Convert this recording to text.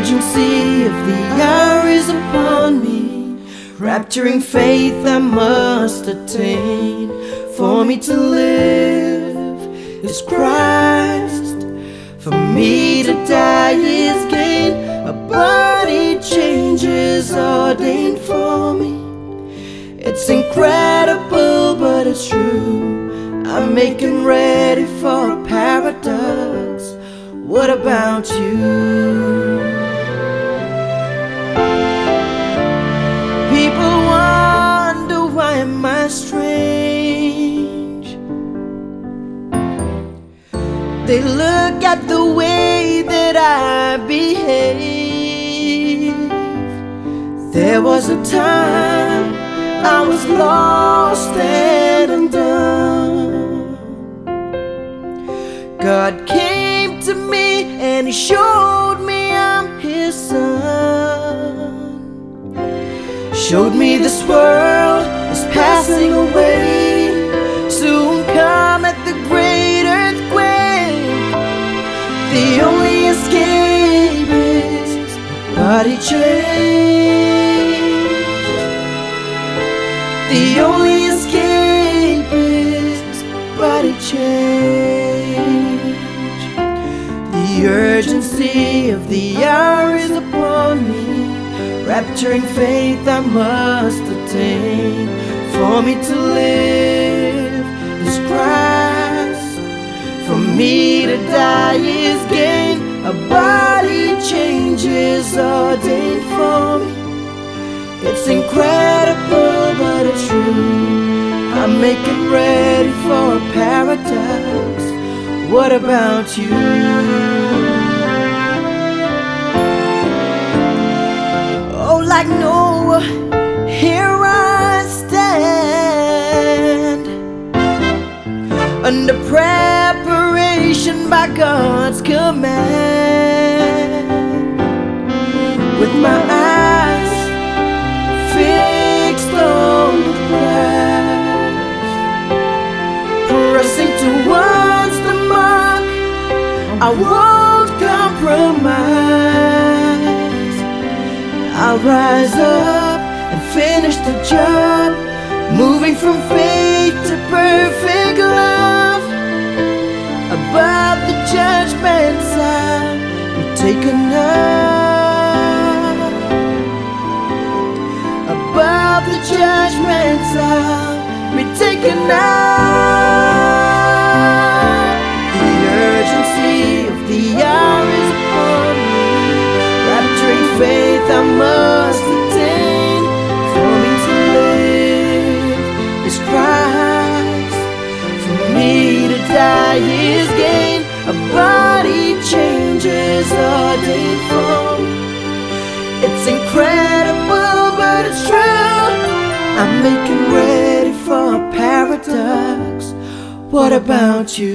urgency of the hour is upon me. Rapturing faith I must attain. For me to live is Christ. For me to die is gain. A body change is ordained for me. It's incredible, but it's true. I'm making ready for a paradox. What about you? They look at the way that I behave. There was a time I was lost and undone. God came to me and He showed me I'm His son. Showed me this world is passing away. The only escape is body change. The only escape is body change. The urgency of the hour is upon me. Rapturing faith I must attain. For me to live is Christ. For me to die making ready for a paradox. What about you? Oh, like Noah, here I stand under preparation by God's command. With my eyes won't compromise. I'll rise up and finish the job, moving from faith to perfect love. Above the judgments, I'll be taken up. Above the judgments, I'll Ready for a paradox. What about you?